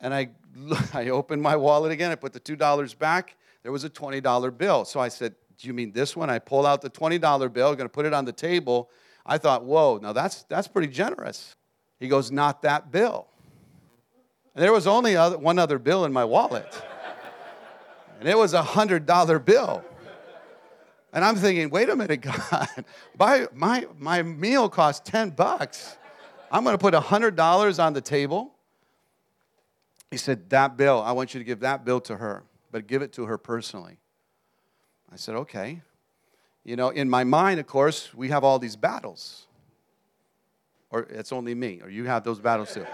And I, I opened my wallet again. I put the $2 back. There was a $20 bill. So I said, Do you mean this one? I pulled out the $20 bill, going to put it on the table. I thought, Whoa, now that's, that's pretty generous. He goes, Not that bill. And there was only other, one other bill in my wallet and it was a hundred dollar bill. And I'm thinking, wait a minute, God, my, my, my meal cost 10 bucks. I'm going to put $100 on the table. He said, That bill, I want you to give that bill to her, but give it to her personally. I said, Okay. You know, in my mind, of course, we have all these battles. Or it's only me, or you have those battles too.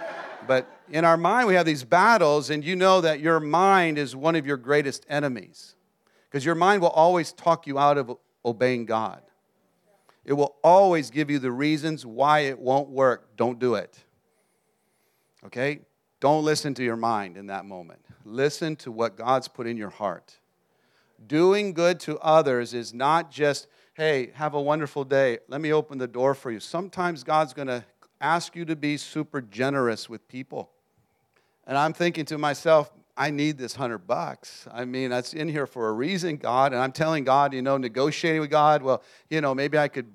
But in our mind, we have these battles, and you know that your mind is one of your greatest enemies. Because your mind will always talk you out of obeying God. It will always give you the reasons why it won't work. Don't do it. Okay? Don't listen to your mind in that moment. Listen to what God's put in your heart. Doing good to others is not just, hey, have a wonderful day. Let me open the door for you. Sometimes God's going to ask you to be super generous with people. And I'm thinking to myself, I need this hundred bucks. I mean, that's in here for a reason, God. And I'm telling God, you know, negotiating with God, well, you know, maybe I could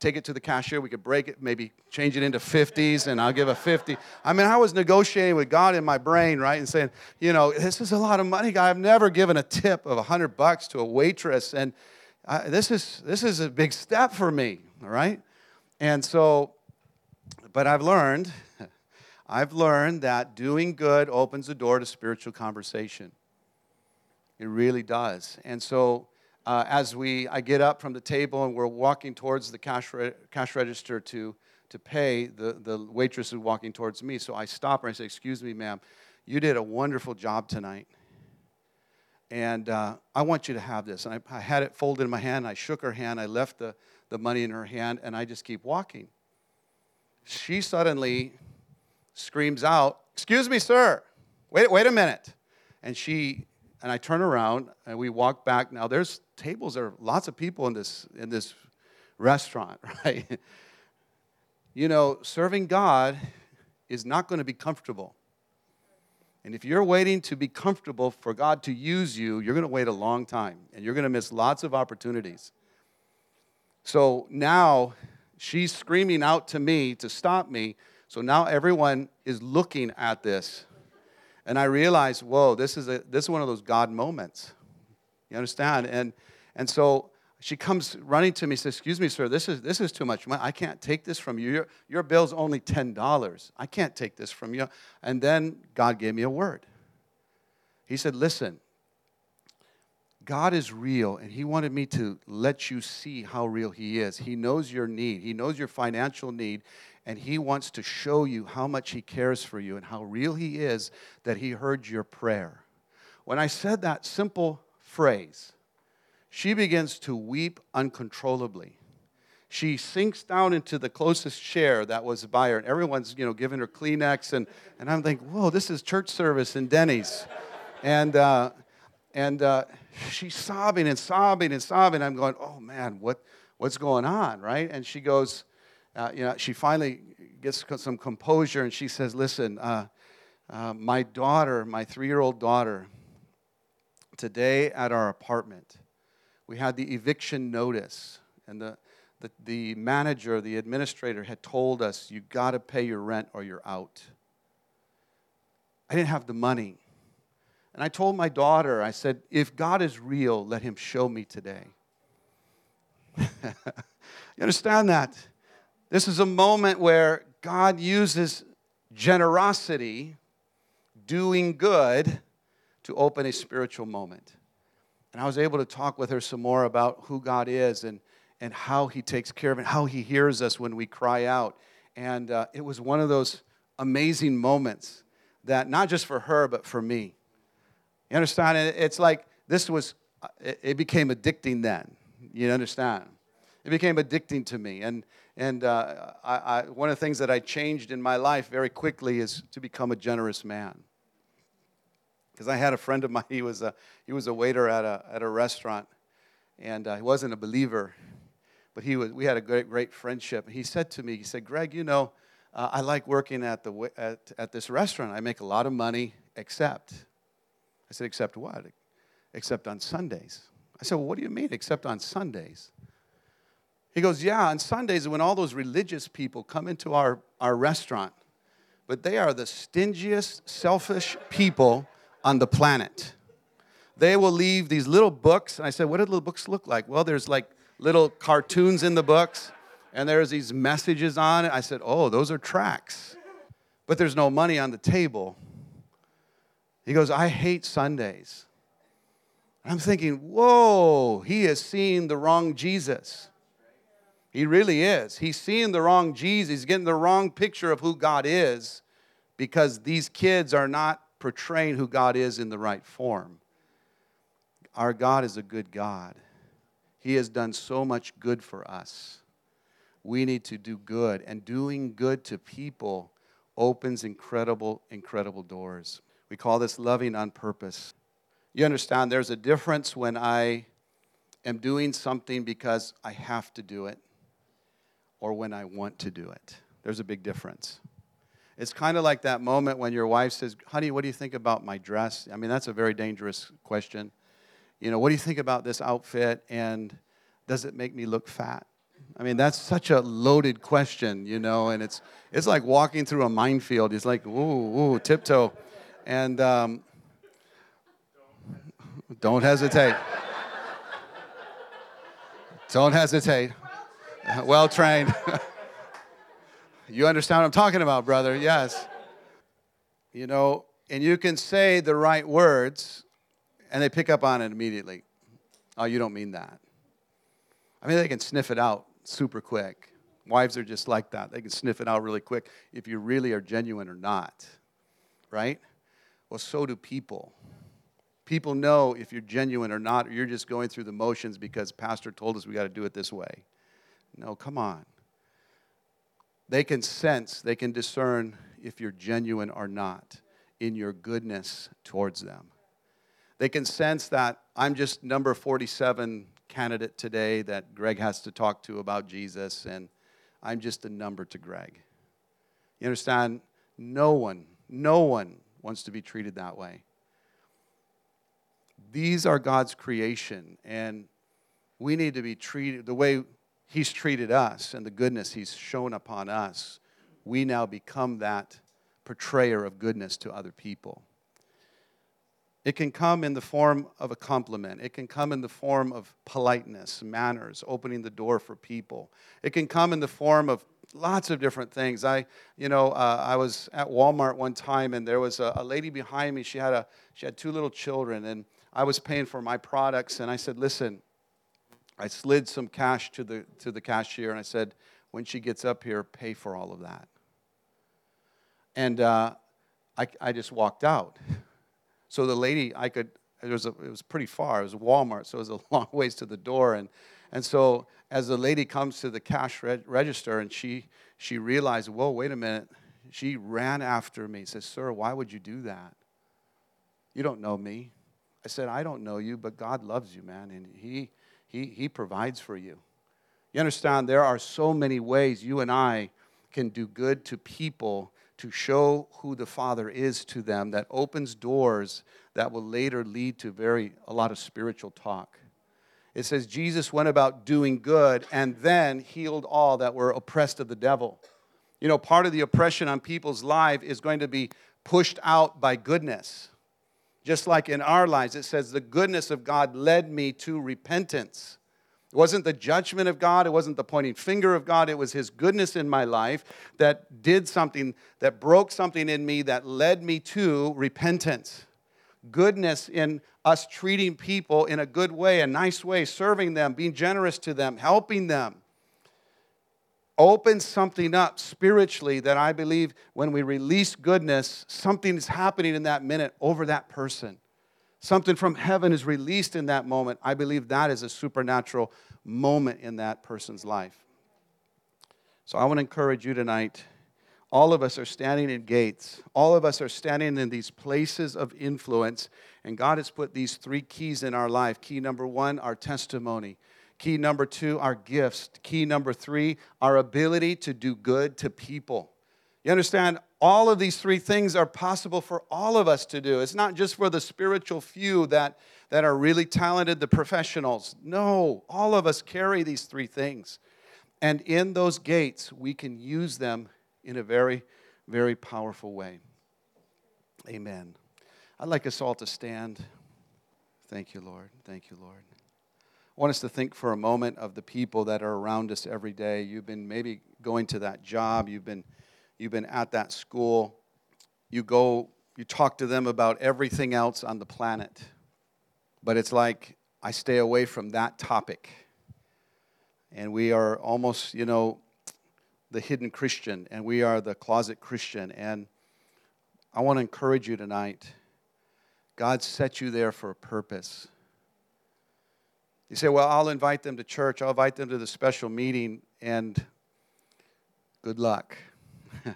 take it to the cashier, we could break it, maybe change it into 50s, and I'll give a 50. I mean, I was negotiating with God in my brain, right, and saying, you know, this is a lot of money, God. I've never given a tip of a 100 bucks to a waitress, and I, this, is, this is a big step for me, all right? And so but I've learned, I've learned that doing good opens the door to spiritual conversation. It really does. And so uh, as we, I get up from the table and we're walking towards the cash, re- cash register to, to pay, the, the waitress is walking towards me. So I stop her and I say, Excuse me, ma'am, you did a wonderful job tonight. And uh, I want you to have this. And I, I had it folded in my hand. I shook her hand. I left the, the money in her hand, and I just keep walking she suddenly screams out, Excuse me, sir. Wait, wait a minute. And she and I turn around and we walk back. Now there's tables, there are lots of people in this in this restaurant, right? you know, serving God is not going to be comfortable. And if you're waiting to be comfortable for God to use you, you're going to wait a long time and you're going to miss lots of opportunities. So now she's screaming out to me to stop me. So now everyone is looking at this. And I realized, whoa, this is, a, this is one of those God moments. You understand? And, and so she comes running to me says, Excuse me, sir, this is, this is too much money. I can't take this from you. Your, your bill's only $10. I can't take this from you. And then God gave me a word. He said, Listen, God is real, and He wanted me to let you see how real He is. He knows your need, He knows your financial need, and He wants to show you how much He cares for you and how real He is that He heard your prayer. When I said that simple phrase, she begins to weep uncontrollably. She sinks down into the closest chair that was by her, and everyone's, you know, giving her Kleenex, and, and I'm thinking, whoa, this is church service in Denny's. And, uh, and uh, she's sobbing and sobbing and sobbing. I'm going, oh man, what, what's going on, right? And she goes, uh, you know, she finally gets some composure and she says, listen, uh, uh, my daughter, my three year old daughter, today at our apartment, we had the eviction notice, and the, the, the manager, the administrator had told us, you got to pay your rent or you're out. I didn't have the money. And I told my daughter, I said, if God is real, let him show me today. you understand that? This is a moment where God uses generosity, doing good, to open a spiritual moment. And I was able to talk with her some more about who God is and, and how He takes care of it, how He hears us when we cry out. And uh, it was one of those amazing moments that, not just for her, but for me. You understand? It's like this was, it became addicting then. You understand? It became addicting to me. And, and uh, I, I, one of the things that I changed in my life very quickly is to become a generous man. Because I had a friend of mine, he was a, he was a waiter at a, at a restaurant, and uh, he wasn't a believer, but he was, we had a great, great friendship. He said to me, he said, Greg, you know, uh, I like working at, the, at, at this restaurant. I make a lot of money, except I said, Except what? Except on Sundays. I said, Well, what do you mean, except on Sundays? He goes, Yeah, on Sundays when all those religious people come into our, our restaurant, but they are the stingiest, selfish people on the planet. They will leave these little books. And I said, What do little books look like? Well, there's like little cartoons in the books, and there's these messages on it. I said, Oh, those are tracks. But there's no money on the table. He goes, I hate Sundays. I'm thinking, whoa, he is seeing the wrong Jesus. He really is. He's seeing the wrong Jesus. He's getting the wrong picture of who God is because these kids are not portraying who God is in the right form. Our God is a good God. He has done so much good for us. We need to do good, and doing good to people opens incredible, incredible doors. We call this loving on purpose. You understand, there's a difference when I am doing something because I have to do it or when I want to do it. There's a big difference. It's kind of like that moment when your wife says, Honey, what do you think about my dress? I mean, that's a very dangerous question. You know, what do you think about this outfit? And does it make me look fat? I mean, that's such a loaded question, you know, and it's, it's like walking through a minefield. It's like, ooh, ooh, tiptoe. And um, don't hesitate. don't hesitate. Well trained. you understand what I'm talking about, brother? Yes. You know, and you can say the right words and they pick up on it immediately. Oh, you don't mean that. I mean, they can sniff it out super quick. Wives are just like that. They can sniff it out really quick if you really are genuine or not, right? Well, so do people. People know if you're genuine or not, or you're just going through the motions because pastor told us we got to do it this way. No, come on. They can sense, they can discern if you're genuine or not in your goodness towards them. They can sense that I'm just number 47 candidate today that Greg has to talk to about Jesus, and I'm just a number to Greg. You understand? No one, no one wants to be treated that way. These are God's creation, and we need to be treated the way He's treated us and the goodness He's shown upon us. We now become that portrayer of goodness to other people. It can come in the form of a compliment. It can come in the form of politeness, manners, opening the door for people. It can come in the form of lots of different things. I, you know, uh, I was at Walmart one time, and there was a, a, lady behind me. She had a, she had two little children, and I was paying for my products, and I said, "Listen," I slid some cash to the to the cashier, and I said, "When she gets up here, pay for all of that." And uh, I, I just walked out. So the lady, I could, it was, a, it was pretty far. It was Walmart, so it was a long ways to the door. And, and so as the lady comes to the cash register and she, she realized, whoa, wait a minute. She ran after me, says, Sir, why would you do that? You don't know me. I said, I don't know you, but God loves you, man, and He, he, he provides for you. You understand, there are so many ways you and I can do good to people to show who the Father is to them that opens doors that will later lead to very a lot of spiritual talk. It says Jesus went about doing good and then healed all that were oppressed of the devil. You know, part of the oppression on people's life is going to be pushed out by goodness. Just like in our lives, it says, The goodness of God led me to repentance. It wasn't the judgment of God, it wasn't the pointing finger of God, it was His goodness in my life that did something, that broke something in me that led me to repentance. Goodness in us treating people in a good way, a nice way, serving them, being generous to them, helping them. Opens something up spiritually that I believe when we release goodness, something is happening in that minute over that person. Something from heaven is released in that moment. I believe that is a supernatural moment in that person's life. So I want to encourage you tonight. All of us are standing in gates. All of us are standing in these places of influence. And God has put these three keys in our life. Key number one, our testimony. Key number two, our gifts. Key number three, our ability to do good to people. You understand? all of these three things are possible for all of us to do. It's not just for the spiritual few that, that are really talented, the professionals. No, all of us carry these three things. And in those gates, we can use them in a very, very powerful way. Amen. I'd like us all to stand. Thank you, Lord. Thank you, Lord. I want us to think for a moment of the people that are around us every day. You've been maybe going to that job, you've been you've been at that school, you go, you talk to them about everything else on the planet. But it's like I stay away from that topic. And we are almost, you know, the hidden Christian, and we are the closet Christian. And I want to encourage you tonight God set you there for a purpose. You say, Well, I'll invite them to church, I'll invite them to the special meeting, and good luck.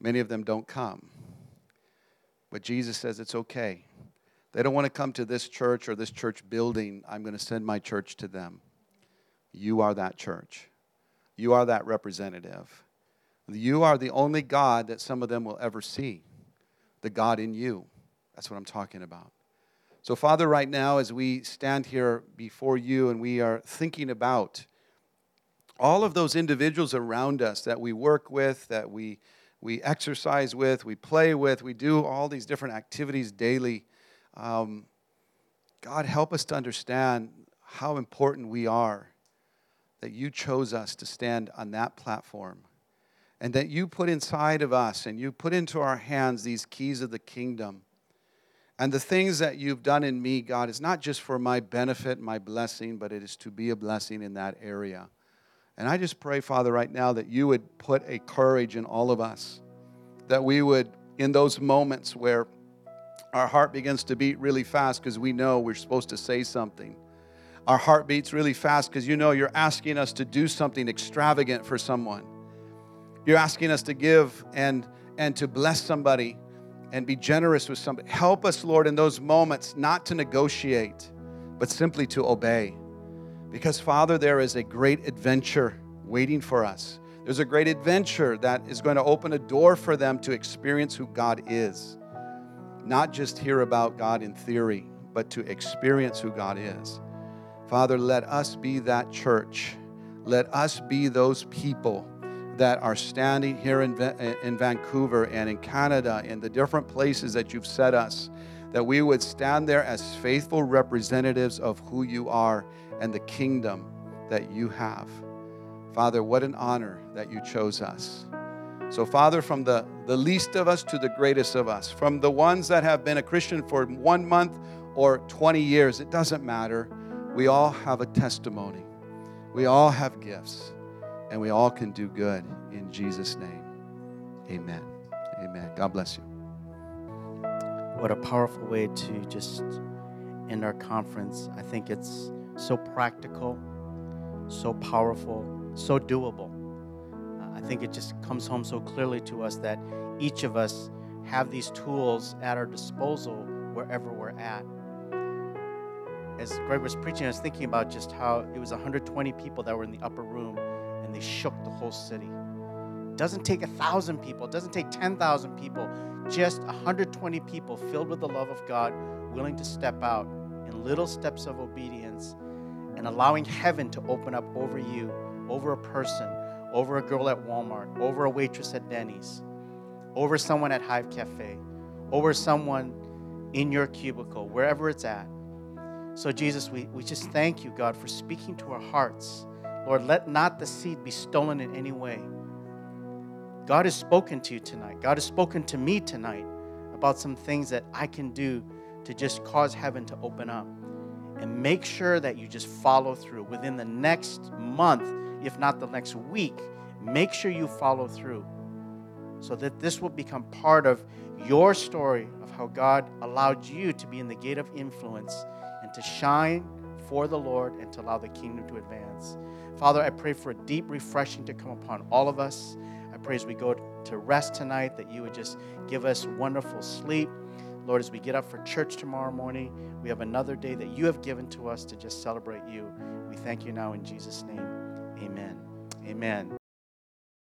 Many of them don't come. But Jesus says it's okay. They don't want to come to this church or this church building. I'm going to send my church to them. You are that church. You are that representative. You are the only God that some of them will ever see. The God in you. That's what I'm talking about. So, Father, right now, as we stand here before you and we are thinking about all of those individuals around us that we work with, that we we exercise with, we play with, we do all these different activities daily. Um, God, help us to understand how important we are that you chose us to stand on that platform and that you put inside of us and you put into our hands these keys of the kingdom. And the things that you've done in me, God, is not just for my benefit, my blessing, but it is to be a blessing in that area. And I just pray, Father, right now that you would put a courage in all of us, that we would, in those moments where our heart begins to beat really fast because we know we're supposed to say something. Our heart beats really fast because you know you're asking us to do something extravagant for someone. You're asking us to give and, and to bless somebody and be generous with somebody. Help us, Lord, in those moments not to negotiate, but simply to obey. Because, Father, there is a great adventure waiting for us. There's a great adventure that is going to open a door for them to experience who God is. Not just hear about God in theory, but to experience who God is. Father, let us be that church. Let us be those people that are standing here in, eh, in Vancouver and in Canada, in the different places that you've set us, that we would stand there as faithful representatives of who you are and the kingdom that you have. Father, what an honor that you chose us. So, Father, from the, the least of us to the greatest of us, from the ones that have been a Christian for one month or 20 years, it doesn't matter. We all have a testimony, we all have gifts, and we all can do good in Jesus' name. Amen. Amen. God bless you. What a powerful way to just end our conference. I think it's so practical, so powerful, so doable. Uh, I think it just comes home so clearly to us that each of us have these tools at our disposal wherever we're at. As Greg was preaching, I was thinking about just how it was 120 people that were in the upper room and they shook the whole city. It doesn't take a thousand people, it doesn't take 10,000 people, just 120 people filled with the love of God, willing to step out in little steps of obedience and allowing heaven to open up over you, over a person, over a girl at Walmart, over a waitress at Denny's, over someone at Hive Cafe, over someone in your cubicle, wherever it's at. So, Jesus, we, we just thank you, God, for speaking to our hearts. Lord, let not the seed be stolen in any way. God has spoken to you tonight. God has spoken to me tonight about some things that I can do to just cause heaven to open up. And make sure that you just follow through within the next month, if not the next week. Make sure you follow through so that this will become part of your story of how God allowed you to be in the gate of influence and to shine for the Lord and to allow the kingdom to advance. Father, I pray for a deep refreshing to come upon all of us. I pray as we go to rest tonight that you would just give us wonderful sleep. Lord, as we get up for church tomorrow morning, we have another day that you have given to us to just celebrate you. We thank you now in Jesus' name. Amen. Amen.